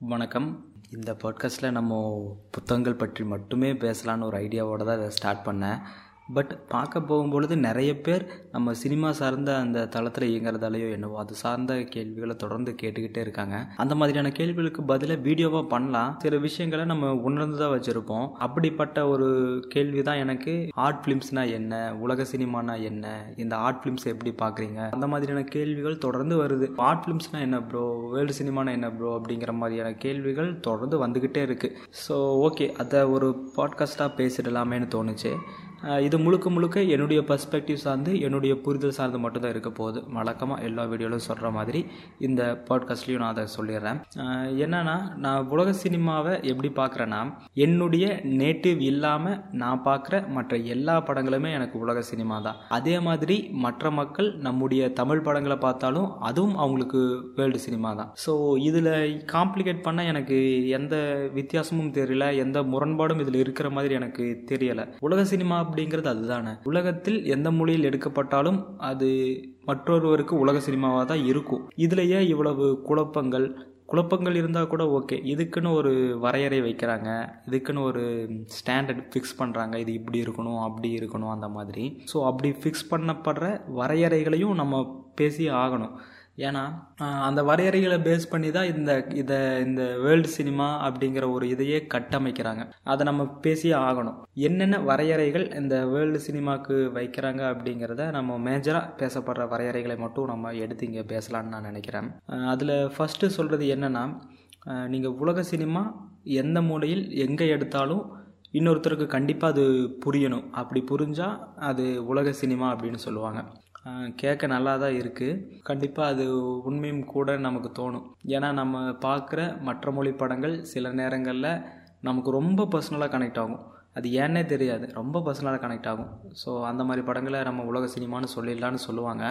வணக்கம். இந்த பாட்காஸ்ட்டில் நம்ம புத்தகங்கள் பற்றி மட்டுமே பேசலான்னு ஒரு ஐடியாவோடு தான் இதை ஸ்டார்ட் பண்ணேன். பட் பார்க்க போகும்பொழுது நிறைய பேர் நம்ம சினிமா சார்ந்த அந்த தளத்தில் இயங்குறதாலேயோ என்னவோ அது சார்ந்த கேள்விகளை தொடர்ந்து கேட்டுக்கிட்டே இருக்காங்க. அந்த மாதிரியான கேள்விகளுக்கு பதிலாக வீடியோவாக பண்ணலாம். சில விஷயங்களை நம்ம உணர்ந்து தான் வச்சுருப்போம். அப்படிப்பட்ட ஒரு கேள்வி தான் எனக்கு ஆர்ட் ஃபிலிம்ஸ்னால் என்ன உலக சினிமானா என்ன இந்த ஆர்ட் ஃபிலிம்ஸ் எப்படி பார்க்குறீங்க அந்த மாதிரியான கேள்விகள் தொடர்ந்து வருது. ஆர்ட் ஃபிலிம்ஸ்னால் என்ன ப்ரோ வேர்ல்டு சினிமானா என்ன ப்ரோ அப்படிங்கிற மாதிரியான கேள்விகள் தொடர்ந்து வந்துக்கிட்டே இருக்குது ஸோ ஓகே அதை ஒரு பாட்காஸ்ட்டாக பேசிடலாமேன்னு தோணுச்சு. இது முழுக்க முழுக்க என்னுடைய பர்ஸ்பெக்டிவ் சார்ந்து என்னுடைய புரிதல் சார்ந்து மட்டும்தான் இருக்க போகுது. வழக்கமாக எல்லா வீடியோவிலும் சொல்கிற மாதிரி இந்த பாட்காஸ்ட்லேயும் நான் அதை சொல்லிடுறேன். என்னென்னா நான் உலக சினிமாவை எப்படி பார்க்குறேன்னா என்னுடைய நேட்டிவ் இல்லாமல் நான் பார்க்குற மற்ற எல்லா படங்களுமே எனக்கு உலக சினிமா தான். அதே மாதிரி மற்ற மக்கள் நம்முடைய தமிழ் படங்களை பார்த்தாலும் அதுவும் அவங்களுக்கு வேர்ல்டு சினிமா தான். ஸோ இதில் காம்ப்ளிகேட் பண்ண எனக்கு எந்த வித்தியாசமும் தெரியல எந்த முரண்பாடும் இதில் இருக்கிற மாதிரி எனக்கு தெரியலை. உலக சினிமா அப்படிங்கிறது அதுதானே. உலகத்தில் எந்த மொழியில் எடுக்கப்பட்டாலும் அது மற்றொருவருக்கு உலக சினிமாவாக தான் இருக்கும். இதுலயே இவ்வளவு குழப்பங்கள்? குழப்பங்கள் இருந்தால் கூட ஓகே. இதுக்குன்னு ஒரு வரையறை வைக்கிறாங்க. இதுக்குன்னு ஒரு ஸ்டாண்டர்ட் ஃபிக்ஸ் பண்ணுறாங்க இது இப்படி இருக்கணும் அப்படி இருக்கணும் அந்த மாதிரி. ஸோ அப்படி ஃபிக்ஸ் பண்ணப்படுற வரையறைகளையும் நம்ம பேசி ஆகணும். ஏன்னா அந்த வரையறைகளை பேஸ் பண்ணி தான் இந்த இதை இந்த வேர்ல்டு சினிமா அப்படிங்கிற ஒரு இதையே கட்டமைக்கிறாங்க. அதை நம்ம பேசியே ஆகணும். என்னென்ன வரையறைகள் இந்த வேர்ல்டு சினிமாவுக்கு வைக்கிறாங்க அப்படிங்கிறத நம்ம மேஜராக பேசப்படுற வரையறைகளை மட்டும் நம்ம எடுத்து இங்கே பேசலாம்னு நான் நினைக்கிறேன். அதில் ஃபஸ்ட்டு சொல்கிறது என்னென்னா நீங்கள் உலக சினிமா எந்த மூலையில் எங்கே எடுத்தாலும் இன்னொருத்தருக்கு கண்டிப்பாக அது புரியணும். அப்படி புரிஞ்சால் அது உலக சினிமா அப்படின்னு சொல்லுவாங்க. கேட்க நல்லா தான் இருக்குது கண்டிப்பாக அது உண்மையும் கூட நமக்கு தோணும். ஏன்னா நம்ம பார்க்குற மற்ற மொழி படங்கள் சில நேரங்களில் நமக்கு ரொம்ப பர்சனலாக கனெக்ட் ஆகும். அது ஏன்னே தெரியாது. ரொம்ப பர்சனலாக கனெக்ட் ஆகும். ஸோ அந்த மாதிரி படங்களை நம்ம உலக சினிமான்னு சொல்லிடலான்னு சொல்லுவாங்க.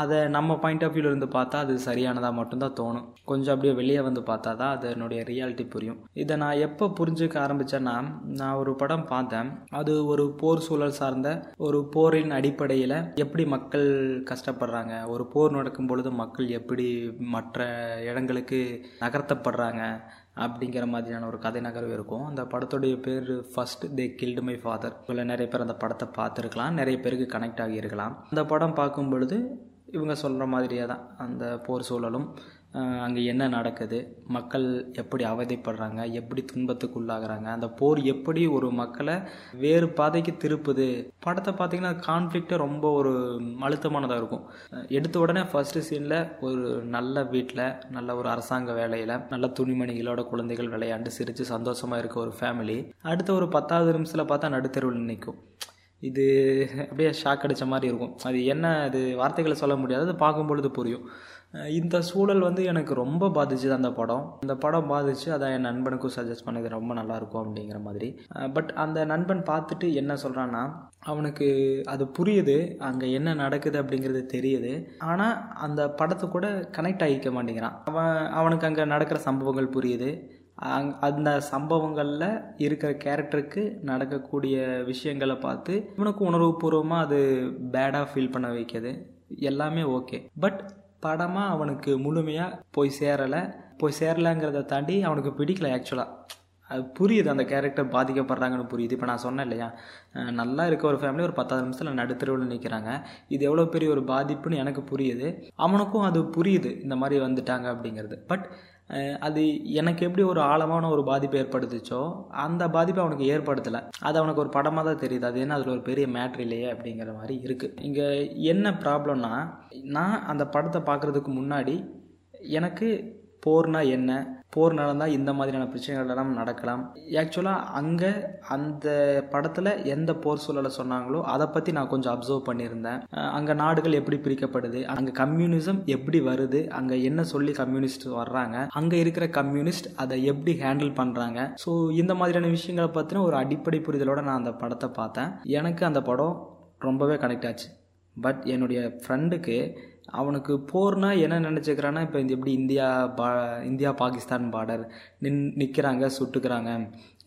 அதை நம்ம பாயிண்ட் ஆஃப் வியூவில் இருந்து பார்த்தா அது சரியானதாக மட்டும்தான் தோணும். கொஞ்சம் அப்படியே வெளியே வந்து பார்த்தா தான் அதனுடைய ரியாலிட்டி புரியும். இதை நான் எப்போ புரிஞ்சுக்க ஆரம்பித்தேன்னா நான் ஒரு படம் பார்த்தேன். அது ஒரு போர் சூழல் சார்ந்த ஒரு போரின் அடிப்படையில் எப்படி மக்கள் கஷ்டப்படுறாங்க ஒரு போர் நடக்கும் பொழுது மக்கள் எப்படி மற்ற இடங்களுக்கு நகர்த்தப்படுறாங்க அப்படிங்கிற மாதிரியான ஒரு கதை நகர்வு இருக்கும். அந்த படத்துடைய பேர் first they killed my father இதில் நிறைய பேர் அந்த படத்தை பார்த்துருக்கலாம். நிறைய பேருக்கு கனெக்ட் ஆகியிருக்கலாம். அந்த படம் பார்க்கும் பொழுது இவங்க சொல்கிற மாதிரியே தான். அந்த போர் சூழலும் அங்கே என்ன நடக்குது? மக்கள் எப்படி அவதிப்படுறாங்க? எப்படி துன்பத்துக்கு உள்ளாகிறாங்க அந்த போர் எப்படி ஒரு மக்களை வேறு பாதைக்கு திருப்புது? படத்தை பார்த்தீங்கன்னா கான்ஃப்ளிக்டே ரொம்ப ஒரு அழுத்தமானதாக இருக்கும். எடுத்த உடனே ஃபர்ஸ்ட் சீனில் ஒரு நல்ல வீட்டில் நல்ல ஒரு அரசாங்க வேலையில் நல்ல துணிமணிகளோட குழந்தைகள் விளையாண்டு சிரித்து சந்தோஷமாக இருக்க ஒரு ஃபேமிலி அடுத்த ஒரு பத்தாவது நிமிஷத்தில் பார்த்தா நடுத்தெருவில் நிற்கும் இது அப்படியே ஷாக் அடித்த மாதிரி இருக்கும். அது என்ன? அது வார்த்தைகளை சொல்ல முடியாது. அது பார்க்கும் பொழுது புரியும். இந்த சூழல் வந்து எனக்கு ரொம்ப பாதிச்சுது அந்த படம். இந்த படம் பாதிச்சு அதை என் நண்பனுக்கும் சஜஸ்ட் பண்ணது ரொம்ப நல்லாயிருக்கும் அப்படிங்கிற மாதிரி. பட் அந்த நண்பன் பார்த்துட்டு என்ன சொல்கிறான்னா அவனுக்கு அது புரியுது அங்கே என்ன நடக்குது அப்படிங்கிறது தெரியுது. ஆனால் அந்த படத்தை கூட கனெக்ட் ஆகிக்க மாட்டேங்கிறான். அவன் அவனுக்கு அங்கே நடக்கிற சம்பவங்கள் புரியுது. அங் அந்த சம்பவங்களில் இருக்கிற கேரக்டருக்கு நடக்கக்கூடிய விஷயங்களை பார்த்து இவனுக்கு உணர்வுபூர்வமாக அது பேடாக ஃபீல் பண்ண வைக்கிது. எல்லாமே ஓகே பட் படமாக அவனுக்கு முழுமையாக போய் சேரலை. போய் சேரலைங்கிறத தாண்டி அவனுக்கு பிடிக்கல ஆக்சுவலாக அது புரியுது அந்த கேரக்டர் பாதிக்கப்படுறாங்கன்னு புரியுது. இப்போ நான் சொன்னேன் இல்லையா? நல்லா இருக்க ஒரு ஃபேமிலி ஒரு பத்தாவது நிமிஷத்தில் நடுத்தருவில் நிற்கிறாங்க இது எவ்வளோ பெரிய ஒரு பாதிப்புன்னு எனக்கு புரியுது. அவனுக்கும் அது புரியுது இந்த மாதிரி வந்துட்டாங்க அப்படிங்கிறது. பட் அது எனக்கு எப்படி ஒரு ஆழமான ஒரு பாதிப்பு ஏற்படுத்துச்சோ அந்த பாதிப்பை அவனுக்கு ஏற்படுத்தலை. அது அவனுக்கு ஒரு படமாக தான் தெரியுது. அது என்ன அதில் ஒரு பெரிய மேட்ரு இல்லையே அப்படிங்கிற மாதிரி இருக்குது இங்கே என்ன ப்ராப்ளம்னா நான் அந்த படத்தை பார்க்குறதுக்கு முன்னாடி எனக்கு போர்னா என்ன போர் நடந்தால் இந்த மாதிரியான பிரச்சனைகள் எல்லாம் நடக்கலாம். ஆக்சுவலாக அங்கே அந்த படத்தில் எந்த போர் சூழலை சொன்னாங்களோ அதை பற்றி நான் கொஞ்சம் அப்சர்வ் பண்ணியிருந்தேன். அங்கே நாடுகள் எப்படி பிரிக்கப்படுது அங்கே கம்யூனிசம் எப்படி வருது அங்கே என்ன சொல்லி கம்யூனிஸ்ட் வர்றாங்க அங்கே இருக்கிற கம்யூனிஸ்ட் அதை எப்படி ஹேண்டில் பண்ணுறாங்க ஸோ இந்த மாதிரியான விஷயங்களை பற்றின ஒரு அடிப்படை புரிதலோடு நான் அந்த படத்தை பார்த்தேன். எனக்கு அந்த படம் ரொம்பவே கனெக்ட் ஆச்சு. பட் என்னுடைய ஃப்ரெண்டுக்கு அவனுக்கு போர்னால் என்ன நினச்சிக்கிறான்னா இப்போ இந்த எப்படி இந்தியா பா இந்தியா பாகிஸ்தான் பார்டர் நின் நிற்கிறாங்க சுட்டுக்கிறாங்க.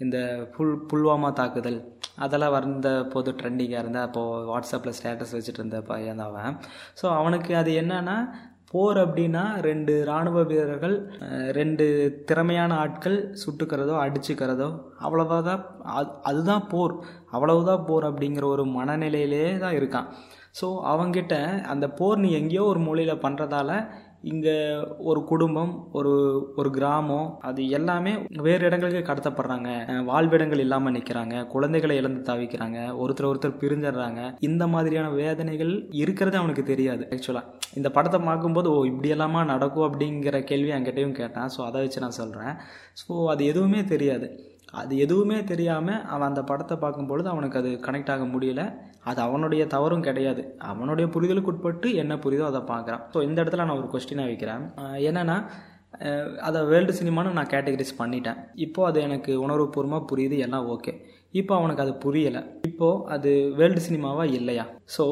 இந்த புல் புல்வாமா தாக்குதல் அதெல்லாம் வந்த போது ட்ரெண்டிங்காக இருந்தால் அப்போது வாட்ஸ்அப்பில் ஸ்டேட்டஸ் வச்சுட்டு இருந்த பையன் தான் அவன். ஸோ அவனுக்கு அது என்னன்னா போர் அப்படின்னா ரெண்டு இராணுவ வீரர்கள் ரெண்டு திறமையான ஆட்கள் சுட்டுக்கிறதோ அடிச்சுக்கிறதோ அவ்வளோதான் அது அதுதான் போர். அவ்வளவுதான் போர் அப்படிங்கிற ஒரு மனநிலையிலே தான் இருக்கான். ஸோ அவங்கிட்ட அந்த போர் நீ எங்கேயோ ஒரு மூலையில் பண்ணுறதால இங்கே ஒரு குடும்பம் ஒரு ஒரு கிராமம் அது எல்லாமே வேறு இடங்களுக்கு கடத்தப்படுறாங்க. வாழ்விடங்கள் இல்லாமல் நிற்கிறாங்க குழந்தைகளை இழந்து தவிக்கிறாங்க. ஒருத்தர் ஒருத்தர் பிரிஞ்சிடுறாங்க. இந்த மாதிரியான வேதனைகள் இருக்கிறது அவனுக்கு தெரியாது. ஆக்சுவலாக இந்த படத்தை பார்க்கும்போது ஓ இப்படி எல்லாமா நடக்கும்? அப்படிங்கிற கேள்வி என்கிட்டையும் கேட்டேன். ஸோ அதை வச்சு நான் சொல்கிறேன் ஸோ அது எதுவுமே தெரியாது. அது எதுவுமே தெரியாமல் அவன் அந்த படத்தை பார்க்கும்பொழுது அவனுக்கு அது கனெக்ட் ஆக முடியல. அது அவனுடைய தவறும் கிடையாது. அவனுடைய புரிதலுக்கு உட்பட்டு என்ன புரியுதோ அதை பார்க்குறான். ஸோ இந்த இடத்துல நான் ஒரு கொஸ்டினாக வைக்கிறேன். என்னென்னா அதை வேர்ல்டு சினிமான்னு நான் கேட்டகரிஸ் பண்ணிட்டேன். இப்போது அது எனக்கு உணர்வுபூர்வமாக புரியுது எல்லாம் ஓகே இப்போ அவனுக்கு அது புரியலை. இப்போது அது வேர்ல்டு சினிமாவாக இல்லையா? ஸோ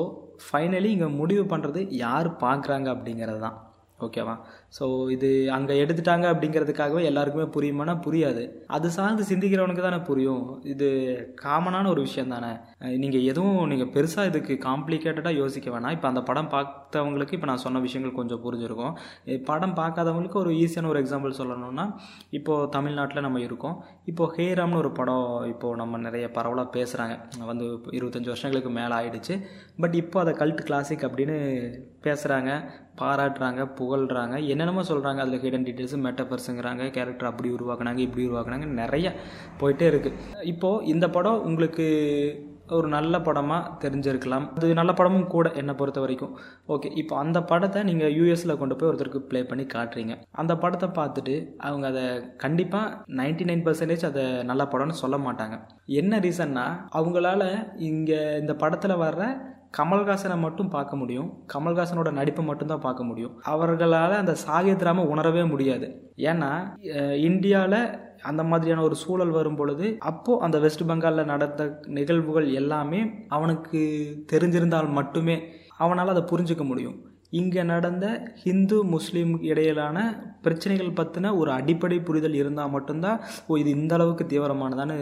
ஃபைனலி இங்கே முடிவு பண்ணுறது யார் பார்க்குறாங்க அப்படிங்கிறது தான் ஓகேவா? ஸோ இது அங்கே எடுத்துட்டாங்க அப்படிங்கிறதுக்காகவே எல்லாருக்குமே புரியுமானா புரியாது. அது சார்ந்து சிந்திக்கிறவனுக்கு தானே புரியும். இது காமனான ஒரு விஷயம் தானே. நீங்கள் எதுவும் நீங்கள் பெருசாக இதுக்கு காம்ப்ளிகேட்டடாக யோசிக்க வேணாம். இப்போ அந்த படம் பார்த்தவங்களுக்கு இப்போ நான் சொன்ன விஷயங்கள் கொஞ்சம் புரிஞ்சிருக்கும். படம் பார்க்காதவங்களுக்கு ஒரு ஈஸியான ஒரு எக்ஸாம்பிள் சொல்லணும்னா இப்போது தமிழ்நாட்டில் நம்ம இருக்கோம். இப்போது ஹேராம்னு ஒரு படம் இப்போது நம்ம நிறைய பரவலாக பேசுகிறாங்க வந்து இருபத்தஞ்சி வருஷங்களுக்கு மேலே ஆயிடுச்சு. பட் இப்போ அதை கல்ட் கிளாசிக் அப்படின்னு பேசுகிறாங்க பாராட்டுறாங்க புகழ்கிறாங்க என்னென்னமோ சொல்கிறாங்க அதில் ஹிடன் டீட்டெயில்ஸு மெட்டபர்ஸுங்கிறாங்க கேரக்டர் அப்படி உருவாக்குனாங்க இப்படி உருவாக்குனாங்க நிறைய போயிட்டே இருக்குது இப்போது இந்த படம் உங்களுக்கு ஒரு நல்ல படமாக தெரிஞ்சிருக்கலாம். அது நல்ல படமும் கூட என்னை பொறுத்த வரைக்கும். ஓகே இப்போ அந்த படத்தை நீங்கள் யூஎஸில் கொண்டு போய் ஒருத்தருக்கு ப்ளே பண்ணி காட்டுறீங்க. அந்த படத்தை பார்த்துட்டு அவங்க அதை கண்டிப்பாக நைன்டி நைன் பர்சன்டேஜ் அதை நல்ல படம்னு சொல்ல மாட்டாங்க. என்ன ரீசன்னா அவங்களால இங்கே இந்த படத்தில் வர்ற கமல்ஹாசனை மட்டும் பார்க்க முடியும். கமல்ஹாசனோட நடிப்பை மட்டும்தான் பார்க்க முடியும். அவர்களால் அந்த சாகிய திராம உணரவே முடியாது. ஏன்னா இந்தியாவில் அந்த மாதிரியான ஒரு சூழல் வரும் பொழுது அப்போ அந்த வெஸ்ட் பெங்காலில் நடந்த நிகழ்வுகள் எல்லாமே அவனுக்கு தெரிஞ்சிருந்தால் மட்டுமே அவனால் அதை புரிஞ்சுக்க முடியும். இங்கே நடந்த ஹிந்து முஸ்லீம் இடையிலான பிரச்சனைகள் பற்றின ஒரு அடிப்படை புரிதல் இருந்தால் மட்டும்தான் ஓ இது இந்த அளவுக்கு தீவிரமானதான்னு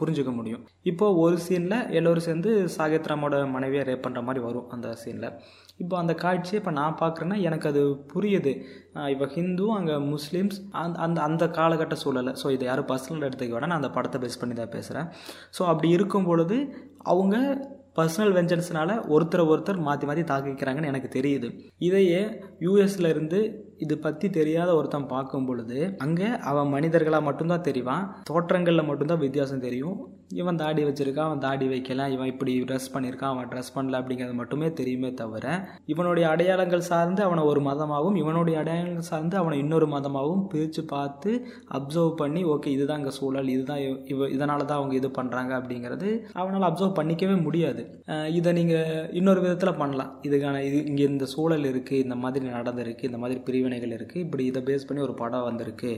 புரிஞ்சுக்க முடியும். இப்போது ஒரு சீனில் எல்லோரும் சேர்ந்து சாகித்ராமோட மனைவியை ரேப் பண்ணுற மாதிரி வரும் அந்த சீனில் இப்போ அந்த காட்சியை இப்போ நான் பார்க்குறேன்னா எனக்கு அது புரியுது. இப்போ ஹிந்து அங்கே முஸ்லீம்ஸ் அந்த அந்த அந்த காலகட்ட சூழலை ஸோ இதை யாரும் பர்சனல் எடுத்துக்க வேணால் நான் அந்த படத்தை பேஸ் பண்ணி தான் பேசுகிறேன் ஸோ அப்படி இருக்கும் பொழுது அவங்க பர்சனல் வெஞ்சன்ஸ்னால ஒருத்தரை ஒருத்தர் மாற்றி மாற்றி தாக்கிக்கிறாங்கன்னு எனக்கு தெரியுது. இதையே யூஎஸ்ல இருந்து இது பற்றி தெரியாத ஒருத்தன் பார்க்கும் பொழுது அங்கே அவன் மனிதர்களாக மட்டும்தான் தெரிவான் தோற்றங்களில் மட்டும்தான் வித்தியாசம் தெரியும். இவன் தாடி வச்சிருக்கான் அவன் தாடி வைக்கலாம் இவன் இப்படி ட்ரெஸ் பண்ணியிருக்கான் அவன் ட்ரெஸ் பண்ணல அப்படிங்கிறது மட்டுமே தெரியுமே தவிர இவனுடைய அடையாளங்கள் சார்ந்து அவனை ஒரு மதமாகவும் இவனுடைய அடையாளங்கள் சார்ந்து அவனை இன்னொரு மதமாகவும் பிரித்து பார்த்து அப்சர்வ் பண்ணி ஓகே இதுதான் இங்கே சூழல் இதுதான் இவ- இதனால தான் அவங்க இது பண்ணுறாங்க அப்படிங்கிறது அவனால் அப்சர்வ் பண்ணிக்கவே முடியாது. இதை நீங்கள் இன்னொரு விதத்தில் பண்ணலாம். இதுக்கான இது இங்கே இந்த சூழல் இருக்குது இந்த மாதிரி நடந்திருக்கு இந்த மாதிரி பிரிவினைகள் இருக்குது இப்படி இதை பேஸ் பண்ணி ஒரு படம் வந்திருக்கு.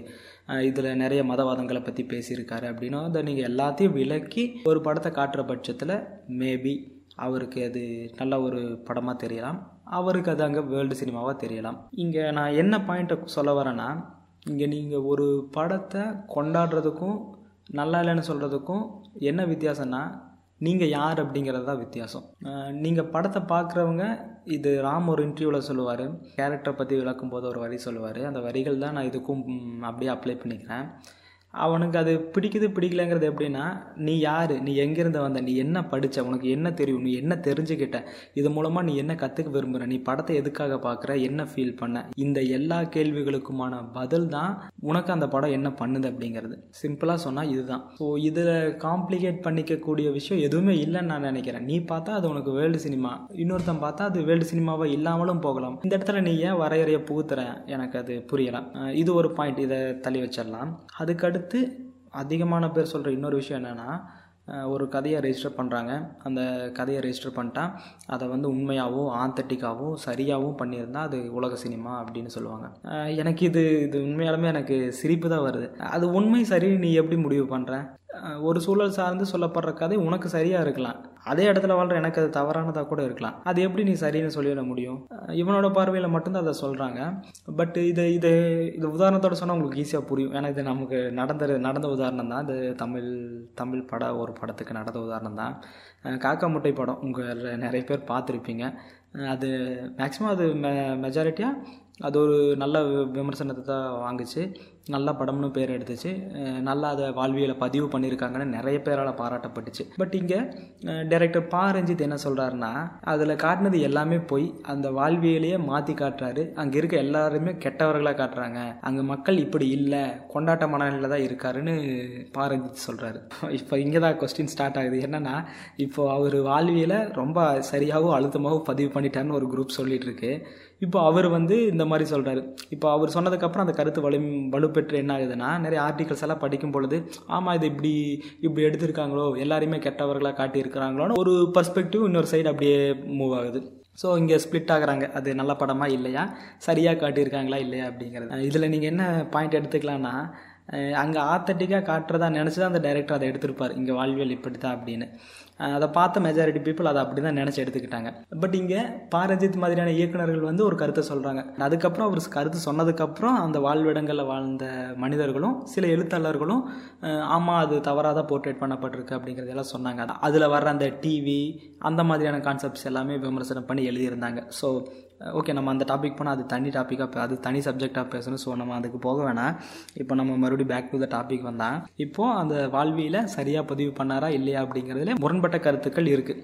இதில் நிறைய மதவாதங்களை பற்றி பேசியிருக்காரு அப்படின்னா அதை நீங்கள் எல்லாத்தையும் விலக்கி ஒரு படத்தை காட்டுற பட்சத்தில் மேபி அவருக்கு அது நல்ல ஒரு படமாக தெரியலாம். அவருக்கு அது அங்கே வேர்ல்டு சினிமாவாக தெரியலாம். இங்கே நான் என்ன பாயிண்ட்டை சொல்ல வரேன்னா இங்கே நீங்கள் ஒரு படத்தை கொண்டாடுறதுக்கும் நல்லா இல்லைன்னு சொல்கிறதுக்கும் என்ன வித்தியாசம்னா நீங்கள் யார் அப்படிங்கிறது தான் வித்தியாசம். நீங்கள் படத்தை பார்க்குறவங்க இது ராம் ஒரு இன்டர்வியூவில் சொல்லுவார். கேரக்டரை பற்றி விளக்கும் போது ஒரு வரி சொல்லுவார். அந்த வரிகள் தான் நான் இதுக்கும் அப்படியே அப்ளை பண்ணிக்கிறேன். அவனுக்கு அது பிடிக்குது பிடிக்கலங்கிறது எப்படின்னா நீ யார்? நீ எங்கேருந்து வந்த? நீ என்ன படித்த உனக்கு என்ன தெரியும்? நீ என்ன தெரிஞ்சுக்கிட்ட? இது மூலமாக நீ என்ன கற்றுக்க விரும்புகிற நீ படத்தை எதுக்காக பார்க்குற என்ன ஃபீல் பண்ண? இந்த எல்லா கேள்விகளுக்குமான பதில் தான் உனக்கு அந்த படம் என்ன பண்ணுது அப்படிங்கிறது. சிம்பிளாக சொன்னால் இதுதான். ஸோ இதில் காம்ப்ளிகேட் பண்ணிக்கக்கூடிய விஷயம் எதுவுமே இல்லைன்னு நான் நினைக்கிறேன். நீ பார்த்தா அது உனக்கு வேர்ல்டு சினிமா இன்னொருத்தன் பார்த்தா அது வேர்ல்டு சினிமாவாக இல்லாமலும் போகலாம். இந்த இடத்துல நீ ஏன் வரையறைய புகுத்துற? எனக்கு அது புரியலாம் இது ஒரு பாயிண்ட் இதை தள்ளி வச்சிடலாம். அதுக்கடுத்து அதிகமான பேர் சொல்கிற இன்னொரு விஷயம் என்னென்னா ஒரு கதையை ரெஜிஸ்டர் பண்ணுறாங்க அந்த கதையை ரெஜிஸ்டர் பண்ணிட்டா அதை வந்து உண்மையாகவும் ஆந்தட்டிக்காகவும் சரியாகவும் பண்ணியிருந்தால் அது உலக சினிமா அப்படின்னு சொல்லுவாங்க. எனக்கு இது இது உண்மையாலுமே எனக்கு சிரிப்பு தான் வருது. அது உண்மை சரி நீ எப்படி முடிவு பண்ணுற ஒரு சூழல் சார்ந்து சொல்லப்படுற கதை உனக்கு சரியாக இருக்கலாம். அதே இடத்துல வாழ்ற எனக்கு அது தவறானதாக கூட இருக்கலாம். அது எப்படி நீ சரின்னு சொல்லிட முடியும்? இவனோட பார்வையில் மட்டும்தான் அதை சொல்கிறாங்க பட் இது இது இது உதாரணத்தோட சொன்னால் உங்களுக்கு ஈஸியாக புரியும். ஏன்னா இது நமக்கு நடந்த நடந்த உதாரணம் தான். இது தமிழ் தமிழ் பட ஒரு படத்துக்கு நடந்த உதாரணம் தான். காக்கா முட்டை படம் உங்கள் நிறைய பேர் பார்த்துருப்பீங்க. அது மேக்ஸிமம் அது மெ மெஜாரிட்டியாக அது ஒரு நல்ல வி- விமர்சனத்தை தான் வாங்குச்சு. நல்ல படம்னு பேர் எடுத்துச்சு. நல்லா அதை வாழ்வியலை பதிவு பண்ணியிருக்காங்கன்னு நிறைய பேரால் பாராட்டப்பட்டுச்சு. பட் இங்கே டைரக்டர் பா ரஞ்சித் என்ன சொல்கிறாருன்னா அதில் காட்டினது எல்லாமே போய் அந்த வாழ்வியலையே மாற்றி காட்டுறாரு. அங்கே இருக்க எல்லாருமே கெட்டவர்களாக காட்டுறாங்க. அங்கே மக்கள் இப்படி இல்லை கொண்டாட்ட மனநிலையில் தான் இருக்காருன்னு பா ரஞ்சித் சொல்கிறாரு இப்போ இங்கே தான் கொஸ்டின் ஸ்டார்ட் ஆகுது. என்னென்னா இப்போது அவர் வாழ்வியலை ரொம்ப சரியாகவும் அழுத்தமாகவும் பதிவு பண்ணிட்டாருன்னு ஒரு குரூப் சொல்லிகிட்டு இருக்கு. இப்போ அவர் வந்து இந்த மாதிரி சொல்கிறாரு இப்போ அவர் சொன்னதுக்கப்புறம் அந்த கருத்து வலு வலுப்பெற்று என்ன ஆகுதுன்னா நிறைய ஆர்டிகல்ஸ் எல்லாம் படிக்கும் பொழுது ஆமாம் இது இப்படி இப்படி எடுத்திருக்காங்களோ எல்லாரையுமே கெட்டவர்களாக காட்டியிருக்கிறாங்களோன்னு ஒரு பர்ஸ்பெக்டிவ் இன்னொரு சைடு அப்படியே மூவ் ஆகுது. ஸோ இங்கே ஸ்ப்ளிட் ஆகுறாங்க. அது நல்ல படமா இல்லையா? சரியாக காட்டியிருக்காங்களா இல்லையா அப்படிங்கிறது. இதில் நீங்கள் என்ன பாயிண்ட் எடுத்துக்கலாம்னா அங்கே ஆத்தட்டிக்காக காட்டுறதா நினச்சி தான் அந்த டைரக்டர் அதை எடுத்திருப்பார். இங்கே வாழ்வியல் இப்படி தான் அப்படின்னு அதை பார்த்த மெஜாரிட்டி பீப்புள் அதை அப்படி தான் நினச்சி எடுத்துக்கிட்டாங்க. பட் இங்கே பாரஞ்சித் மாதிரியான இயக்குனர்கள் வந்து ஒரு கருத்தை சொல்கிறாங்க அதுக்கப்புறம் அவர் கருத்து சொன்னதுக்கப்புறம் அந்த வாழ்விடங்களில் வாழ்ந்த மனிதர்களும் சில எழுத்தாளர்களும் ஆமாம் அது தவறாக தான் போர்ட்ரேட் பண்ணப்பட்டிருக்கு அப்படிங்கிறதெல்லாம் சொன்னாங்க. அதில் வர்ற அந்த டிவி அந்த மாதிரியான கான்செப்ட்ஸ் எல்லாமே விமர்சனம் பண்ணி எழுதியிருந்தாங்க. ஸோ ஓகே நம்ம அந்த டாபிக் போனால் அது தனி டாப்பிக்காக அது தனி சப்ஜெக்டாக பேசணும் ஸோ நம்ம அதுக்கு போக வேணாம். இப்போ நம்ம மறுபடியும் பேக் டு த டாபிக் வந்தால் இப்போது அந்த வாழ்வியில் சரியாக பதிவு பண்ணாரா இல்லையா அப்படிங்கிறதுல முரண்பட்ட கருத்துக்கள் இருக்குது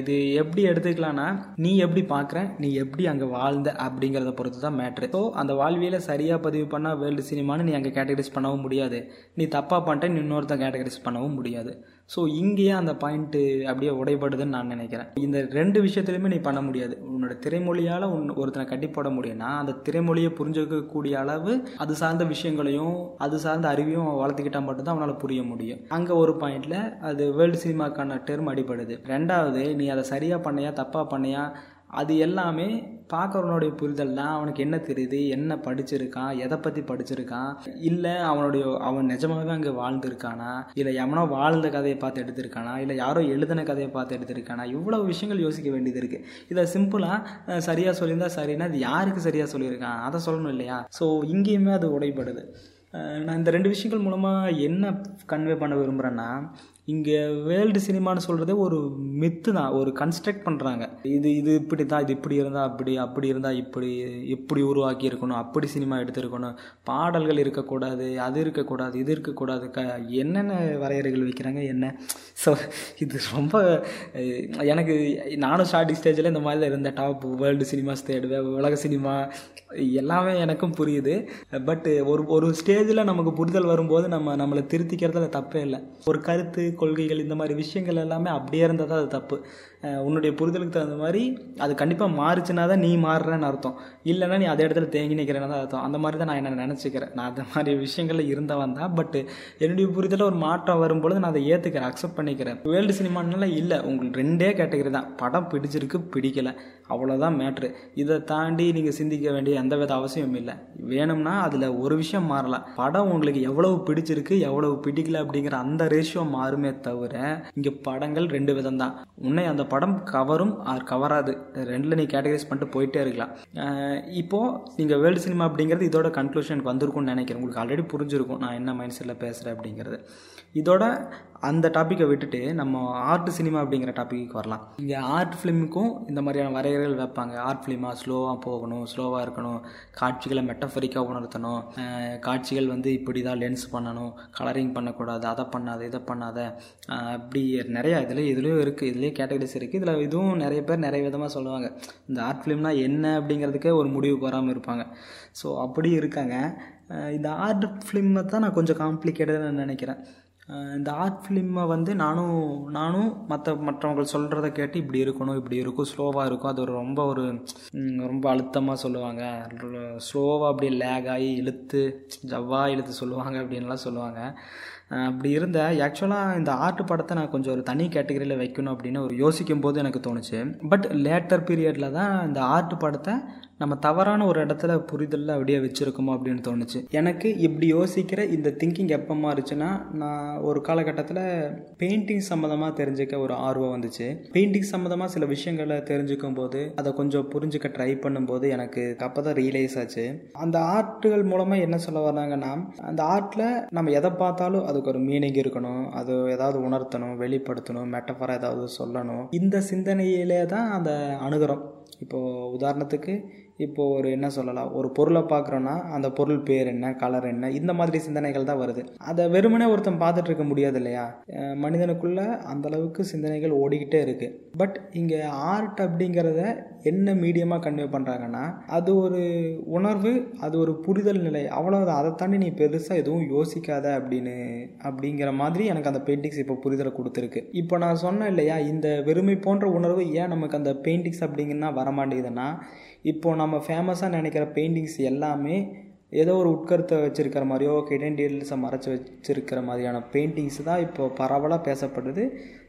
இது எப்படி எடுத்துக்கலாம்னா நீ எப்படி பார்க்குற நீ எப்படி அங்கே வாழ்ந்த அப்படிங்கிறத பொறுத்து தான் மேட்ரு ஸோ அந்த வாழ்வியில் சரியாக பதிவு பண்ணால் வேர்ல்டு சினிமான்னு நீ அங்கே கேட்டகரைஸ் பண்ணவும் முடியாது. நீ தப்பாக பண்ணிட்டேன் நீ இன்னொருத்தன் கேட்டகரைஸ் பண்ணவும் முடியாது. ஸோ இங்கேயே அந்த பாயிண்ட்டு அப்படியே உடைபடுதுன்னு நான் நினைக்கிறேன். இந்த ரெண்டு விஷயத்துலையுமே நீ பண்ண முடியாது. உன்னோட திரைமொழியால் உன் ஒருத்தனை கட்டி போட முடியும்னா அந்த திரைமொழியை புரிஞ்சுக்கக்கூடிய அளவு அது சார்ந்த விஷயங்களையும் அது சார்ந்த அறிவையும் வளர்த்துக்கிட்டா மட்டும்தான் அவனால் புரிய முடியும். அங்கே ஒரு பாயிண்டில் அது வேர்ல்டு சினிமாக்கான டேர்ம் அடிபடுது. ரெண்டாவது நீ அதை சரியாக பண்ணையா தப்பாக பண்ணையா அது எல்லாமே பார்க்குறவனுடைய புரிதல் தான் அவனுக்கு என்ன தெரியுது என்ன படிச்சிருக்கான் எதை பற்றி படிச்சிருக்கான்? இல்லை அவனுடைய அவன் நிஜமாகவே அங்கே வாழ்ந்திருக்கானா? இல்லை எவனோ வாழ்ந்த கதையை பார்த்து எடுத்திருக்கானா? இல்லை யாரோ எழுதின கதையை பார்த்து எடுத்திருக்கானா? இவ்வளோ விஷயங்கள் யோசிக்க வேண்டியது இருக்குது இதை சிம்பிளாக சரியாக சொல்லியிருந்தா சரின்னா அது யாருக்கு சரியாக சொல்லியிருக்கான்? அதை சொல்லணும் இல்லையா? ஸோ இங்கேயுமே அது உடைபடுது. நான் இந்த ரெண்டு விஷயங்கள் மூலமாக என்ன கன்வே பண்ண விரும்புகிறேன்னா இங்கே வேர்ல்டு சினிமான்னு சொல்கிறதே ஒரு மித்து தான். ஒரு கன்ஸ்ட்ரக்ட் பண்ணுறாங்க இது இது இப்படி தான் இது இப்படி இருந்தால் அப்படி அப்படி இருந்தால் இப்படி இப்படி உருவாக்கி இருக்கணும் அப்படி சினிமா எடுத்திருக்கணும். பாடல்கள் இருக்கக்கூடாது அது இருக்கக்கூடாது இது இருக்கக்கூடாது. க என்னென்ன வரையறைகள் வைக்கிறாங்க என்ன? ஸோ இது ரொம்ப எனக்கு நானும் ஸ்டார்டிங் ஸ்டேஜில் இந்த மாதிரி தான் இருந்தேன் டாப் வேர்ல்டு சினிமாஸ் தேடுவேன் உலக சினிமா எல்லாமே எனக்கும் புரியுது. பட் ஒரு ஒரு ஸ்டேஜில் நமக்கு புரிதல் வரும்போது நம்ம நம்மளை திருத்திக்கிறதுல தப்பே இல்லை. ஒரு கருத்து கொள்கைகள் இந்த மாதிரி விஷயங்கள் எல்லாமே அப்படியே இருந்தால் தான் அது தப்பு. உன்னுடைய புரிதலுக்கு தகுந்த மாதிரி அது கண்டிப்பாக மாறுச்சுன்னா தான் நீ மாறுறன்னு அர்த்தம். இல்லைன்னா நீ அதே இடத்துல தேங்கி நிற்கிறேன்னு தான் அர்த்தம். அந்த மாதிரி தான் நான் என்ன நினச்சிக்கிறேன். நான் அந்த மாதிரி விஷயங்களில் இருந்தவன் தான். பட் என்னுடைய புரிதலில் ஒரு மாற்றம் வரும்பொழுது நான் அதை ஏற்றுக்கிறேன் அக்செப்ட் பண்ணிக்கிறேன். வேர்ல்டு சினிமானால இல்லை. உங்களுக்கு ரெண்டே கேட்டகரி தான். படம் பிடிச்சிருக்கு பிடிக்கல. அவ்வளோதான் மேட்ரு இதை தாண்டி நீங்கள் சிந்திக்க வேண்டிய எந்த வித அவசியம் இல்லை. வேணும்னா அதில் ஒரு விஷயம் மாறலாம். படம் உங்களுக்கு எவ்வளவு பிடிச்சிருக்கு எவ்வளவு பிடிக்கல அப்படிங்கிற அந்த ரேஷியோ மாறுமே தவிர இங்கே படங்கள் ரெண்டு விதம் தான் உன்னை அந்த படம் படம் கவரும் ஆர் கவராது. ரெண்டில் நீ கேட்டகரைஸ் பண்ணிட்டு போயிட்டே இருக்கலாம். இப்போது நீங்கள் வேர்ல்டு சினிமா அப்படிங்கிறது இதோட கன்க்ளூஷனுக்கு வந்திருக்கும்னு நினைக்கிறேன். உங்களுக்கு ஆல்ரெடி புரிஞ்சிருக்கும் நான் என்ன மைண்ட் செட்டில் பேசுகிறேன் அப்படிங்கிறது. இதோட அந்த டாப்பிக்கை விட்டுட்டு நம்ம ஆர்ட் சினிமா அப்படிங்கிற டாப்பிக்கு வரலாம். இங்கே ஆர்ட் ஃபிலிமுக்கும் இந்த மாதிரியான வரையறைகள் வைப்பாங்க. ஆர்ட் ஃபிலிமாக ஸ்லோவாக போகணும் ஸ்லோவாக இருக்கணும். காட்சிகளை மெட்டஃபரிக்காக உணர்த்தணும். காட்சிகள் வந்து இப்படி தான் லென்ஸ் பண்ணணும். கலரிங் பண்ணக்கூடாது அதை பண்ணாத இதை பண்ணாத. அப்படி நிறையா இதில் இதுலேயும் இருக்குது இதுலேயே கேட்டகரிஸ் இருக்குது இதில் இதுவும் நிறைய பேர் நிறைய விதமாக சொல்லுவாங்க. இந்த ஆர்ட் ஃபிலிம்னா என்ன அப்படிங்கிறதுக்கே ஒரு முடிவுக்கு வராமல் இருப்பாங்க. ஸோ அப்படி இருக்காங்க. இந்த ஆர்ட் ஃபிலிமை தான் நான் கொஞ்சம் காம்ப்ளிகேட்டடாக நினைக்கிறேன். இந்த ஆர்ட் ஃபிலிம்மை வந்து நானும் நானும் மற்ற மற்றவங்க சொல்கிறத கேட்டு இப்படி இருக்கணும் இப்படி இருக்கும் ஸ்லோவாக இருக்கும். அது ஒரு ரொம்ப ஒரு ரொம்ப அழுத்தமாக சொல்லுவாங்க. ஸ்லோவாக அப்படியே லேக் ஆகி இழுத்து ஜவ்வாக இழுத்து சொல்லுவாங்க அப்படின்லாம் சொல்லுவாங்க. அப்படி இருந்த ஆக்சுவலாக இந்த ஆர்ட் படத்தை நான் கொஞ்சம் ஒரு தனி கேட்டகரியில் வைக்கணும் அப்படின்னு ஒரு யோசிக்கும் போது எனக்கு தோணுச்சு. பட் லேட்டர் பீரியடில் தான் இந்த ஆர்ட் படத்தை நம்ம தவறான ஒரு இடத்துல புரிதலில் அப்படியே வச்சுருக்கோமோ அப்படின்னு தோணுச்சு. எனக்கு இப்படி யோசிக்கிற இந்த திங்கிங் எப்போ மாறுச்சுன்னா நான் ஒரு காலகட்டத்தில் பெயிண்டிங் சம்மந்தமாக தெரிஞ்சுக்க ஒரு ஆர்வம் வந்துச்சு. பெயிண்டிங் சம்மந்தமாக சில விஷயங்களை தெரிஞ்சுக்கும் போது அதை கொஞ்சம் புரிஞ்சுக்க ட்ரை பண்ணும்போது எனக்கு அப்போ தான் ரியலைஸ் ஆச்சு. அந்த ஆர்ட்டுகள் மூலமாக என்ன சொல்ல வர்றாங்கன்னா அந்த ஆர்ட்டில் நம்ம எதை பார்த்தாலும் அதுக்கு ஒரு மீனிங் இருக்கணும். அது ஏதாவது உணர்த்தணும் வெளிப்படுத்தணும் மெட்டஃபராக ஏதாவது சொல்லணும். இந்த சிந்தனையிலே தான் அந்த அணுகிறோம். இப்போது உதாரணத்துக்கு இப்போது ஒரு என்ன சொல்லலாம் ஒரு பொருளை பார்க்குறோன்னா அந்த பொருள் பேர் என்ன கலர் என்ன இந்த மாதிரி சிந்தனைகள் தான் வருது. அதை வெறுமனே ஒருத்தன் பார்த்துட்டு இருக்க முடியாது இல்லையா? மனிதனுக்குள்ளே மனிதனுக்குள்ள சிந்தனைகள் ஓடிக்கிட்டே இருக்கு. பட் இங்கே ஆர்ட் அப்படிங்கிறத என்ன மீடியமாக கன்வே பண்ணுறாங்கன்னா அது ஒரு உணர்வு அது ஒரு புரிதல் நிலை. அவ்வளோதான் அதை தாண்டி நீ பெருசாக எதுவும் யோசிக்காத அப்படின்னு அப்படிங்கிற மாதிரி எனக்கு அந்த பெயிண்டிங்ஸ் இப்போ புரிதலை கொடுத்துருக்கு. இப்போ நான் சொன்னேன் இல்லையா இந்த வெறுமை போன்ற உணர்வு ஏன் நமக்கு அந்த பெயிண்டிங்ஸ் அப்படிங்கன்னா வரமாட்டேங்குதுன்னா இப்போது நம்ம ஃபேமஸாக நினைக்கிற பெயிண்டிங்ஸ் எல்லாமே ஏதோ ஒரு உட்கருத்தை வச்சுருக்கிற மாதிரியோ ஹிடன் மறைச்சி வச்சுருக்கிற மாதிரியான பெயிண்டிங்ஸ் தான் இப்போ பரவலாக பேசப்படுது.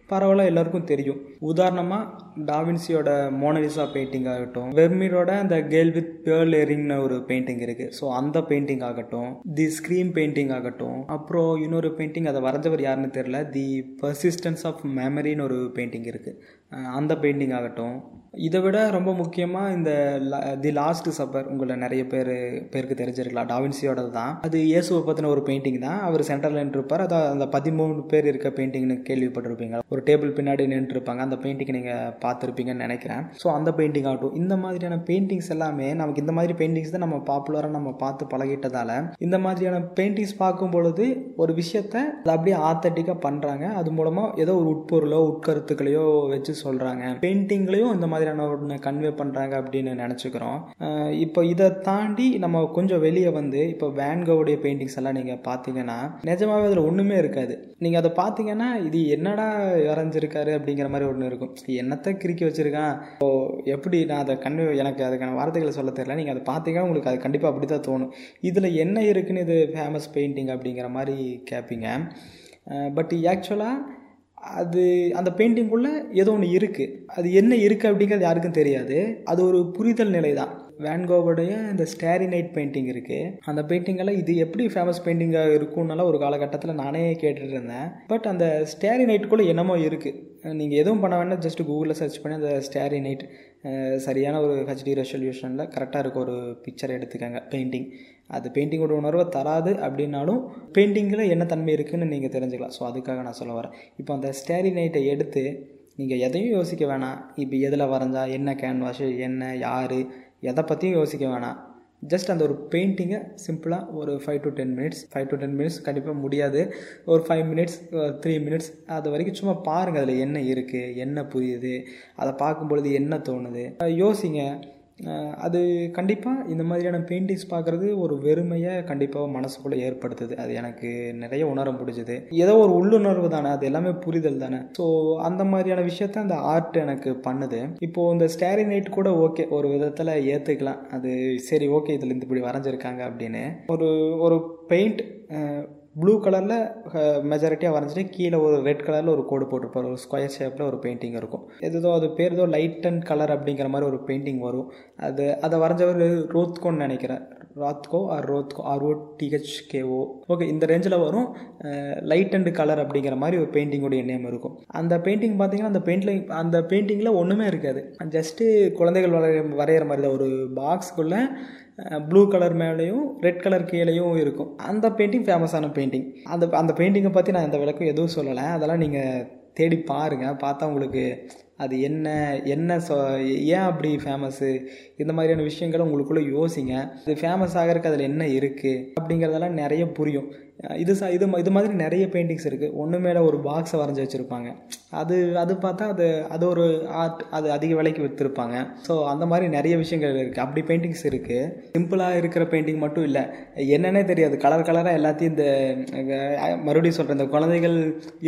பரவலாக எல்லாருக்கும் தெரியும். உதாரணமாக டாவின்சியோட மோனலிசா பெயிண்டிங் ஆகட்டும் வெர்மீரோட அந்த கேர்ள் வித் பேர்ல் எரிங்னு ஒரு பெயிண்டிங் இருக்குது ஸோ அந்த பெயிண்டிங் ஆகட்டும் தி ஸ்க்ரீன் பெயிண்டிங் ஆகட்டும் அப்புறம் இன்னொரு பெயிண்டிங் அதை வரைஞ்சவர் யாருன்னு தெரில தி பர்சிஸ்டன்ஸ் ஆஃப் மெமரின்னு ஒரு பெயிண்டிங் இருக்குது அந்த பெயிண்டிங் ஆகட்டும். இதை விட ரொம்ப முக்கியமாக இந்த தி லாஸ்ட் சப்பர் உங்களை நிறைய பேர் பேருக்கு தெரிஞ்சிருக்கலாம். டாவின்சியோட தான். அது இயேசுவை பற்றின ஒரு பெயிண்டிங் தான். அவர் சென்டரில் நின்றுருப்பார் அதை அந்த பதிமூணு பேர் இருக்க பெயிண்டிங்னு கேள்விப்பட்டிருப்பீங்க. ஒரு டேபிள் பின்னாடி நின்றுருப்பாங்க அந்த பெயிண்டிங் நீங்கள் பார்த்துருப்பீங்கன்னு நினைக்கிறேன். ஸோ அந்த பெயிண்டிங் ஆகட்டும். இந்த மாதிரியான பெயிண்டிங்ஸ் எல்லாமே நமக்கு இந்த மாதிரி பெயிண்டிங்ஸ் தான் நம்ம பாப்புலராக நம்ம பார்த்து பழகிட்டதால இந்த மாதிரியான பெயிண்டிங்ஸ் பார்க்கும் பொழுது ஒரு விஷயத்த அதை அப்படியே ஆத்தட்டிக்காக பண்ணுறாங்க அது மூலமாக ஏதோ ஒரு உட்பொருளோ உட்கருத்துக்களையோ வச்சு சொல்கிறாங்க பெயிண்டிங்லேயும் இந்த மாதிரியான ஒன்று கன்வே பண்ணுறாங்க அப்படின்னு நினச்சிக்கிறோம். இப்போ இதை தாண்டி நம்ம கொஞ்சம் வெளியே வந்து இப்போ வேன்கோவுடைய பெயிண்டிங்ஸ் எல்லாம் நீங்கள் பார்த்தீங்கன்னா நிஜமாகவே அதில் ஒன்றுமே இருக்காது. நீங்கள் அதை பார்த்தீங்கன்னா இது என்னடா வரைஞ்சிருக்காரு அப்படிங்கிற மாதிரி ஒன்று இருக்கும். என்னத்தை கிறுக்கி வச்சுருக்கான்? இப்போ எப்படி நான் அதை கன்வே எனக்கு அதுக்கான வார்த்தைகளை சொல்ல தெரியல. நீங்கள் அதை பார்த்தீங்கன்னா உங்களுக்கு அது கண்டிப்பாக அப்படி தான் தோணும். இதில் என்ன இருக்குன்னு இது ஃபேமஸ் பெயிண்டிங் அப்படிங்கிற மாதிரி கேட்பீங்க பட் ஆக்சுவலாக அது அந்த பெயிண்டிங்குள்ளே ஏதோ ஒன்று இருக்குது அது என்ன இருக்குது அப்படிங்கிறது யாருக்கும் தெரியாது. அது ஒரு புரிதல் நிலை தான் வேன்கோவுடைய இந்த ஸ்டாரி நைட் பெயிண்டிங் இருக்குது அந்த பெயிண்டிங்கெல்லாம் இது எப்படி ஃபேமஸ் பெயிண்டிங்காக இருக்கும்னால ஒரு காலகட்டத்தில் நானே கேட்டுட்டு இருந்தேன். பட் அந்த ஸ்டாரி நைட்டுக்குள்ளே என்னமோ இருக்குது நீங்கள் எதுவும் பண்ண வேண்டாம். ஜஸ்ட் கூகுளில் சர்ச் பண்ணி அந்த ஸ்டாரி நைட் சரியான ஒரு ஹெச்டி ரெசல்யூஷனில் கரெக்டாக இருக்க ஒரு பிக்சர் எடுத்துக்கோங்க பெயிண்டிங் அது பெயிண்டிங்கோட உணர்வை தராது அப்படின்னாலும் பெயிண்டிங்கில் என்ன தன்மை இருக்குதுன்னு நீங்கள் தெரிஞ்சுக்கலாம். ஸோ அதுக்காக நான் சொல்ல வரேன். இப்போ அந்த ஸ்டேரி நைட்டை எடுத்து நீங்கள் எதையும் யோசிக்க வேணாம். இப்போ எதில் வரைஞ்சா என்ன கேன்வாஷு என்ன யார் எதை பற்றியும் யோசிக்க வேணாம். ஜஸ்ட் அந்த ஒரு பெயிண்டிங்கை சிம்பிளாக ஒரு five to ten minutes five to ten minutes கண்டிப்பாக முடியாது. ஒரு ஃபைவ் மினிட்ஸ் த்ரீ மினிட்ஸ் அது வரைக்கும் சும்மா பாருங்கள் அதில் என்ன இருக்குது என்ன புரியுது அதை பார்க்கும்பொழுது என்ன தோணுது. யோசிங்க. அது கண்டிப்பாக இந்த மாதிரியான பெயிண்டிங்ஸ் பார்க்குறது ஒரு வெறுமையை கண்டிப்பாக மனசுக்குள்ளே ஏற்படுத்துது. அது எனக்கு நிறைய உணர முடிஞ்சுது. ஏதோ ஒரு உள்ளுணர்வு தானே அது எல்லாமே புரிதல் தானே. ஸோ அந்த மாதிரியான விஷயத்த அந்த ஆர்ட் எனக்கு பண்ணுது. இப்போது இந்த ஸ்டாரி நைட் கூட ஓகே ஒரு விதத்தில் ஏற்றுக்கலாம் அது சரி ஓகே இதில் இந்த இப்படி வரைஞ்சிருக்காங்க அப்படின்னு. ஒரு ஒரு பெயிண்ட் ப்ளூ கலரில் மெஜாரிட்டியாக வரைஞ்சிட்டு கீழே ஒரு ரெட் கலரில் ஒரு கோடு போட்டிருப்பார். ஒரு ஸ்கொயர் ஷேப்பில் ஒரு பெயிண்டிங் இருக்கும். எதோ அது பேர் ஏதோ லைட் அண்ட் கலர் அப்படிங்கிற மாதிரி ஒரு பெயிண்டிங் வரும். அது அதை வரைஞ்சவர் ரோத்கோன்னு நினைக்கிறேன். Rothko or Rothko R O T H K O okay இந்த ரேஞ்சில் வரும். லைட் அண்ட் கலர் அப்படிங்கிற மாதிரி ஒரு பெயிண்டிங்குடைய நேம் இருக்கும். அந்த பெயிண்டிங் பார்த்தீங்கன்னா அந்த பெயிண்டில் அந்த பெயிண்டிங்கில் ஒன்றுமே இருக்காது. ஜஸ்ட்டு குழந்தைகள் வரைய வரைகிற மாதிரி தான். ஒரு பாக்ஸ்க்குள்ளே ப்ளூ கலர் மேலேயும் ரெட் கலர் கீழேயும் இருக்கும். அந்த பெயிண்டிங் ஃபேமஸான பெயிண்டிங் அந்த அந்த பெயிண்டிங்கை பற்றி நான் எந்த விளக்கம் எதுவும் சொல்லலை. அதெல்லாம் நீங்கள் தேடி பாருங்கள் பார்த்தா உங்களுக்கு அது என்ன என்ன சொ ஏன் அப்படி ஃபேமஸ்ஸு இந்த மாதிரியான விஷயங்களை உங்களுக்குள்ளே யோசிங்க. இது ஃபேமஸ் ஆகிறதுக்கு அதில் என்ன இருக்குது அப்படிங்கிறதெல்லாம் நிறைய புரியும். இது சா இது இது மாதிரி நிறைய பெயிண்டிங்ஸ் இருக்குது ஒன்று மேலே ஒரு பாக்ஸை வரைஞ்சி வச்சுருப்பாங்க. அது அது பார்த்தா அது அது ஒரு ஆர்ட் அது அதிக விலைக்கு விற்றுருப்பாங்க ஸோ அந்த மாதிரி நிறைய விஷயங்கள் இருக்குது அப்படி பெயிண்டிங்ஸ் இருக்குது சிம்பிளாக இருக்கிற பெயிண்டிங் மட்டும் இல்லை. என்னன்னே தெரியாது. கலர் கலராக எல்லாத்தையும் இந்த மறுபடியும் சொல்கிறேன் இந்த குழந்தைகள்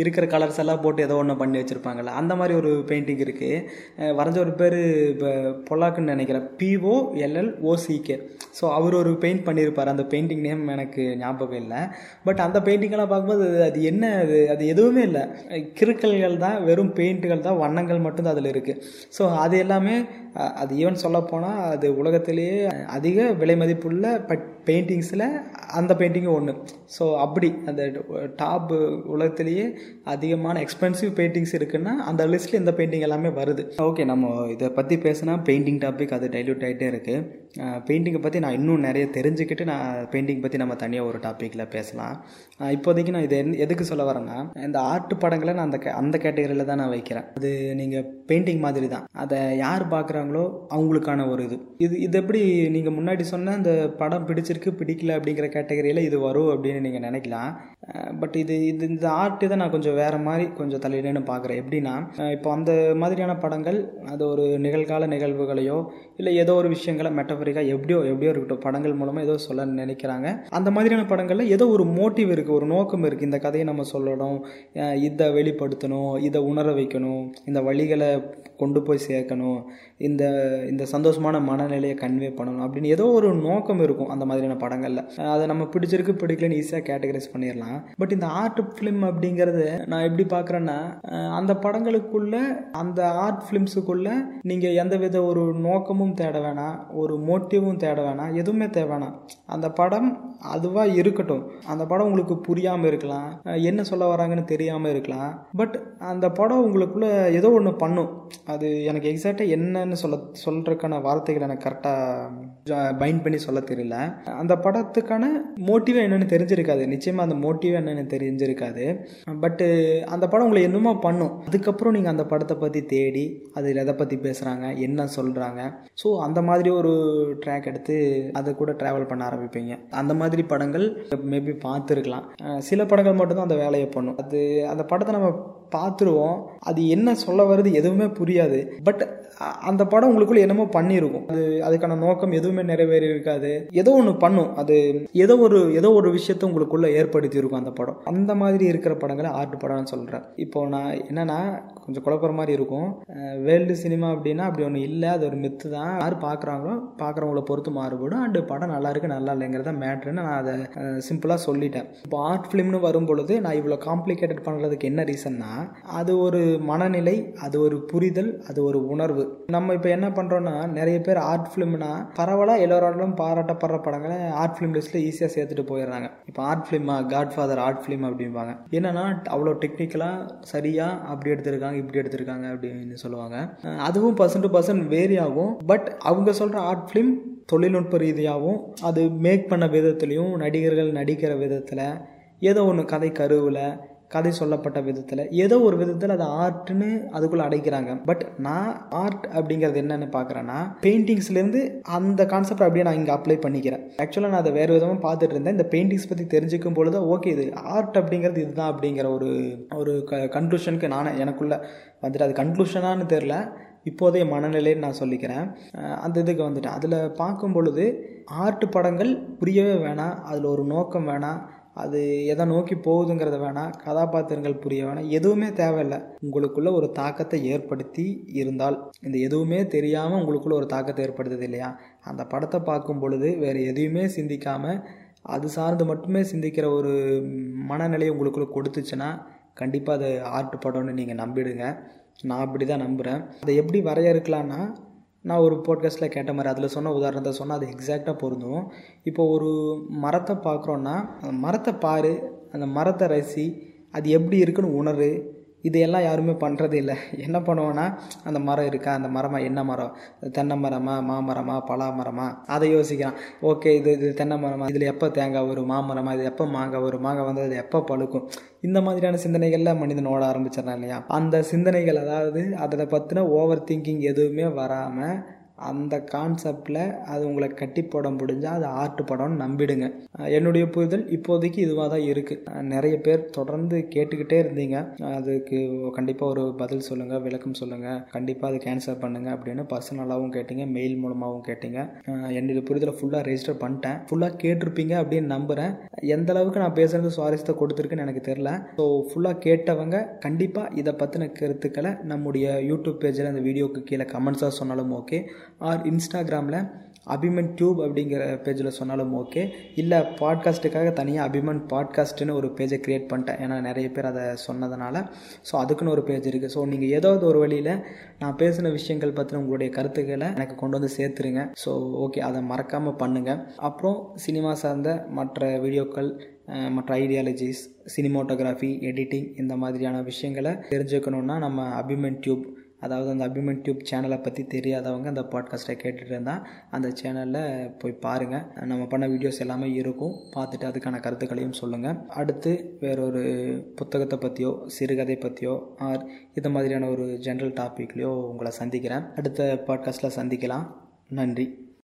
இருக்கிற கலர்ஸ் எல்லாம் போட்டு ஏதோ ஒன்று பண்ணி வச்சுருப்பாங்கல்ல. அந்த மாதிரி ஒரு பெயிண்டிங் இருக்குது வரைஞ்ச ஒரு பேர் இப்போ பொல்லாக்குன்னு நினைக்கிறேன். பிஓ எல்எல் ஓசிகே ஸோ அவர் ஒரு பெயிண்ட் பண்ணியிருப்பார் அந்த பெயிண்டிங் நேம் எனக்கு ஞாபகம் இல்லை. பட் அந்த பெயிண்டிங்கெல்லாம் பார்க்கும்போது அது என்ன அது அது எதுவுமே இல்லை. கிறுக்கல்கள் தான் வெறும் பெயிண்ட்டுகள் தான் வண்ணங்கள் மட்டும்தான் அதில் இருக்குது ஸோ அது எல்லாமே அது ஈவன் சொல்லப்போனால் அது உலகத்திலேயே அதிக விலை மதிப்புள்ள பட் பெயிண்டிங்ஸில் அந்த பெயிண்டிங்கும் ஒன்று ஸோ அப்படி அந்த டாப் உலகத்திலேயே அதிகமான எக்ஸ்பென்சிவ் பெயிண்டிங்ஸ் இருக்குன்னா அந்த லிஸ்ட்டில் இந்த பெயிண்டிங் எல்லாமே வருது. ஓகே நம்ம இதை பற்றி பேசினா பெயிண்டிங் டாபிக் அது டைல்யூட் ஆகிட்டே இருக்குது பெயிண்டிங்கை பற்றி நான் இன்னும் நிறைய தெரிஞ்சுக்கிட்டு நான் பெயிண்டிங் பற்றி நம்ம தனியாக ஒரு டாப்பிக்கில் பேசலாம். இப்போதைக்கு நான் இது எதுக்கு சொல்ல வரேன்னா இந்த ஆர்ட் படங்களை நான் அந்த அந்த கேட்டகரியில் தான் நான் வைக்கிறேன். அது நீங்கள் பெயிண்டிங் மாதிரி தான் அதை யார் பார்க்குறாங்களோ அவங்களுக்கான ஒரு இது. இது இது எப்படி நீங்கள் முன்னாடி சொன்ன அந்த படம் பிடிச்சிருக்கு பிடிக்கல அப்படிங்கிற கேட்டகரியில் இது வரும் அப்படின்னு நீங்கள் நினைக்கலாம். பட் இது இது இந்த ஆர்ட்டு தான் நான் கொஞ்சம் வேறு மாதிரி கொஞ்சம் தலையிடன்னு பார்க்குறேன். எப்படின்னா இப்போ அந்த மாதிரியான படங்கள் அது ஒரு நிகழ்கால நிகழ்வுகளையோ இல்லை ஏதோ ஒரு விஷயங்களை மெட்டபரிக்காக எப்படியோ எப்படியோ இருக்கட்டும் படங்கள் மூலமாக ஏதோ சொல்ல நினைக்கிறாங்க. அந்த மாதிரியான படங்களில் ஏதோ ஒரு மோட்டிவ் இருக்குது ஒரு நோக்கம் இருக்குது இந்த கதையை நம்ம சொல்லணும் இதை வெளிப்படுத்தணும் இதை உணர வைக்கணும் இந்த வழிகளை கொண்டு போய் சேர்க்கணும். இந்த இந்த சந்தோஷமான மனநிலையை கன்வே பண்ணணும். அப்படின்னு ஏதோ ஒரு நோக்கம் இருக்கும் அந்த மாதிரியான படங்களில். அதை நம்ம பிடிச்சிருக்கு பிடிக்கலன்னு ஈஸியாக கேட்டகரைஸ் பண்ணிடலாம். பட் இந்த ஆர்ட் ஃபிலிம் அப்படிங்கிறது நான் எப்படி பார்க்குறேன்னா அந்த படங்களுக்குள்ள அந்த ஆர்ட் ஃபிலிம்ஸுக்குள்ள நீங்கள் எந்த வித ஒரு நோக்கமும் தேட வேணாம். ஒரு மோட்டிவும் தேட வேணாம். எதுவுமே தேவை வேணாம். அந்த படம் அதுவாக இருக்கட்டும். அந்த படம் உங்களுக்கு புரியாமல் இருக்கலாம். என்ன சொல்ல வராங்கன்னு தெரியாமல் இருக்கலாம். பட் அந்த படம் உங்களுக்குள்ள ஏதோ ஒன்று பண்ணும். அது எனக்கு எக்ஸாக்டாக என்னன்னு சொல்ல சொல்கிறதுக்கான வார்த்தைகள் எனக்கு கரெக்டாக பைண்ட் பண்ணி சொல்ல தெரியல. அந்த படத்துக்கான மோட்டிவ் என்னென்னு தெரிஞ்சிருக்காது. நிச்சயமாக அந்த மோட்டிவ் என்னென்னு தெரிஞ்சிருக்காது. பட்டு அந்த படம் உங்களை என்னமோ பண்ணும். அதுக்கப்புறம் நீங்கள் அந்த படத்தை பற்றி தேடி அதில் எதை பற்றி பேசுகிறாங்க என்ன சொல்கிறாங்க ஸோ அந்த மாதிரி ஒரு ட்ராக் எடுத்து அது கூட ட்ராவல் பண்ண ஆரம்பிப்பீங்க. அந்த மாதிரி மாதிரி படங்கள் மேபி பார்த்துருக்கலாம். சில படங்கள் மட்டும்தான் அந்த வேலையை பண்ணும். அது அந்த படத்தை நம்ம பார்த்துருவோம். அது என்ன சொல்ல வருது எதுவுமே புரியாது. பட் அந்த படம் உங்களுக்குள்ள என்னமோ பண்ணியிருக்கும் அது அதுக்கான நோக்கம் எதுவுமே நிறைவேறி இருக்காது. ஏதோ ஒன்று பண்ணும். அது ஏதோ ஒரு ஏதோ ஒரு விஷயத்த உங்களுக்குள்ள ஏற்படுத்தி இருக்கும் அந்த படம். அந்த மாதிரி இருக்கிற படங்களை ஆர்ட் படம்னு சொல்கிறேன் இப்போ நான் என்னன்னா கொஞ்சம் குழப்பற மாதிரி இருக்கும். வேர்ல்டு சினிமா அப்படின்னா அப்படி ஒன்று இல்லை. அது ஒரு மித்து தான். யார் பார்க்குறாங்களோ பார்க்குறவங்கள பொறுத்து மாறுபடும். அண்டு படம் நல்லா இருக்கு நல்லா இல்லைங்கிறத மேட்ருன்னு நான் அதை சிம்பிளாக சொல்லிட்டேன். இப்போ ஆர்ட் ஃபிலிம்னு வரும்பொழுது நான் இவ்வளோ காம்ப்ளிகேட்டட் பண்ணுறதுக்கு என்ன ரீசன்னா அது ஒரு மனநிலை அது ஒரு புரிதல் அது ஒரு உணர்வு. நம்ம இப்போ என்ன பண்ணுறோன்னா நிறைய பேர் ஆர்ட் ஃபிலிம்னா பரவலாக எல்லோராலும் பாராட்டப்படுற படங்களை ஆர்ட் ஃபிலிம் லிஸ்ட்டில் ஈஸியாக சேர்த்துட்டு போயிடுறாங்க. இப்போ ஆர்ட் ஃபிலிமா காட் ஃபாதர் ஆர்ட் ஃபிலிம் அப்படிம்பாங்க. என்னன்னா அவ்வளோ டெக்னிக்கலாக சரியாக அப்படி எடுத்திருக்காங்க. இப்படி எடுத்திருக்காங்க அப்படின்னு சொல்லுவாங்க. அதுவும் பர்சன் டு பர்சன் வேரி ஆகும். பட் அவங்க சொல்கிற ஆர்ட் ஃபிலிம் தொழில்நுட்ப ரீதியாகவும் அது மேக் பண்ண விதத்துலேயும் நடிகர்கள் நடிக்கிற விதத்தில் ஏதோ ஒன்று கதை கருவில் கதை சொல்லப்பட்ட விதத்தில். ஏதோ ஒரு விதத்தில் அது ஆர்ட்னு அதுக்குள்ளே அடைக்கிறாங்க. பட் நான் ஆர்ட் அப்படிங்கிறது என்னென்னு பார்க்குறேன்னா பெயிண்டிங்ஸ்லேருந்து அந்த கான்செப்ட் அப்படியே நான் இங்கே அப்ளை பண்ணிக்கிறேன். ஆக்சுவலாக நான் அதை வேறு விதமாக பார்த்துட்டு இருந்தேன். இந்த பெயிண்டிங்ஸ் பற்றி தெரிஞ்சுக்கும் பொழுது ஓகே இது ஆர்ட் அப்படிங்கிறது இதுதான் அப்படிங்கிற ஒரு ஒரு க கன்க்ளூஷனுக்கு நானே எனக்குள்ளே வந்துட்டு அது கன்க்ளூஷனானு தெரில இப்போதைய மனநிலைன்னு நான் சொல்லிக்கிறேன். அந்த இதுக்கு வந்துட்டேன். அதில் பார்க்கும் பொழுது ஆர்ட் படங்கள் புரியவே வேணாம். அதில் ஒரு நோக்கம் வேணாம். அது எதை நோக்கி போகுதுங்கிறத வேணாம் கதாபாத்திரங்கள் புரிய வேணாம் எதுவுமே தேவையில்லை. உங்களுக்குள்ள ஒரு தாக்கத்தை ஏற்படுத்தி இருந்தால். இந்த எதுவுமே தெரியாமல் உங்களுக்குள்ள ஒரு தாக்கத்தை ஏற்படுத்துது இல்லையா? அந்த படத்தை பார்க்கும் பொழுது வேறு எதையுமே சிந்திக்காமல் அது சார்ந்து மட்டுமே சிந்திக்கிற ஒரு மனநிலையை உங்களுக்குள்ள கொடுத்துச்சுன்னா கண்டிப்பாக அது ஆர்ட் படம்னு நீங்கள் நம்பிடுங்க. நான் அப்படி தான் நம்புகிறேன் அதை எப்படி வரையறுக்கலான்னா நான் ஒரு போட்காஸ்ட்டில் கேட்ட மாதிரி அதில் சொன்ன உதாரணத்தை சொன்னால் அது எக்ஸாக்டாக பொருந்தும். இப்போ ஒரு மரத்தை பார்க்குறோன்னா அந்த மரத்தை பாரு அந்த மரத்தை ரசி அது எப்படி இருக்குன்னு உணரு இதையெல்லாம் யாருமே பண்ணுறது இல்லை. என்ன பண்ணுவோன்னா அந்த மரம் இருக்கா? அந்த மரமாக என்ன மரம்? தென்னை மரமா மாமரமா பலா மரமா? அதை யோசிக்கிறான். ஓகே இது இது தென்னை மரமா இதில் எப்போ தேங்காய் வரும்? மாமரமா இது எப்போ மாங்காய் வரும்? மாங்காய் வந்து அது எப்போ பழுக்கும்? இந்த மாதிரியான சிந்தனைகளில் மனிதன் ஓட ஆரம்பிச்சிடறான் இல்லையா? அந்த சிந்தனைகள் அதாவது அதில் பற்றின ஓவர் திங்கிங் எதுவுமே வராமல் அந்த கான்செப்டில் அது உங்களை கட்டி போட முடிஞ்சால் அது ஆர்ட் படம்னு நம்பிடுங்க. என்னுடைய புரிதல் இப்போதைக்கு இதுவாக தான் இருக்குது நிறைய பேர் தொடர்ந்து கேட்டுக்கிட்டே இருந்தீங்க. அதுக்கு கண்டிப்பாக ஒரு பதில் சொல்லுங்கள் விளக்கம் சொல்லுங்கள் கண்டிப்பாக அது கேன்சல் பண்ணுங்கள் அப்படின்னு பர்சனலாகவும் கேட்டீங்க மெயில் மூலமாகவும் கேட்டீங்க. என்னுடைய புரிதலை ஃபுல்லாக ரெஜிஸ்டர் பண்ணிட்டேன். ஃபுல்லாக கேட்டிருப்பீங்க அப்படின்னு நம்புகிறேன் எந்த அளவுக்கு நான் பேசுகிறது சுவாரஸ்யத்தை கொடுத்துருக்குன்னு எனக்கு தெரில ஸோ ஃபுல்லாக கேட்டவங்க கண்டிப்பாக இதை பற்றின கருத்துக்களை நம்முடைய யூடியூப் பேஜில் அந்த வீடியோக்கு கீழே கமெண்ட்ஸாக சொன்னாலும் ஓகே ஆர் இன்ஸ்டாகிராமில் அபிமன் டியூப் அப்படிங்கிற பேஜில் சொன்னாலும் ஓகே இல்லை பாட்காஸ்ட்டுக்காக தனியாக அபிமன் பாட்காஸ்ட்டுன்னு ஒரு பேஜை க்ரியேட் பண்ணிட்டேன். ஏன்னா நிறைய பேர் அதை சொன்னதுனால. ஸோ அதுக்குன்னு ஒரு பேஜ் இருக்குது ஸோ நீங்கள் ஏதாவது ஒரு வழியில் நான் பேசின விஷயங்கள் பற்றின உங்களுடைய கருத்துக்களை எனக்கு கொண்டு வந்து சேர்த்துருங்க. ஸோ ஓகே அதை மறக்காமல் பண்ணுங்கள் அப்புறம் சினிமா சார்ந்த மற்ற வீடியோக்கள் மற்ற ஐடியாலஜிஸ் சினிமோட்டோகிராஃபி எடிட்டிங் இந்த மாதிரியான விஷயங்களை தெரிஞ்சுக்கணுன்னா நம்ம அபிமன் டியூப் அதாவது அந்த அபிமன் டியூப் சேனலை பற்றி தெரியாதவங்க அந்த பாட்காஸ்ட்டை கேட்டுகிட்டு இருந்தால் அந்த சேனலில் போய் பாருங்கள் நம்ம பண்ண வீடியோஸ் எல்லாமே இருக்கும். பார்த்துட்டு அதுக்கான கருத்துக்களையும் சொல்லுங்கள் அடுத்து வேறொரு புத்தகத்தை பற்றியோ சிறுகதை பற்றியோ ஆர் இது மாதிரியான ஒரு ஜென்ரல் டாப்பிக்லேயோ உங்களை சந்திக்கிறேன். அடுத்த பாட்காஸ்ட்டில் சந்திக்கலாம். நன்றி.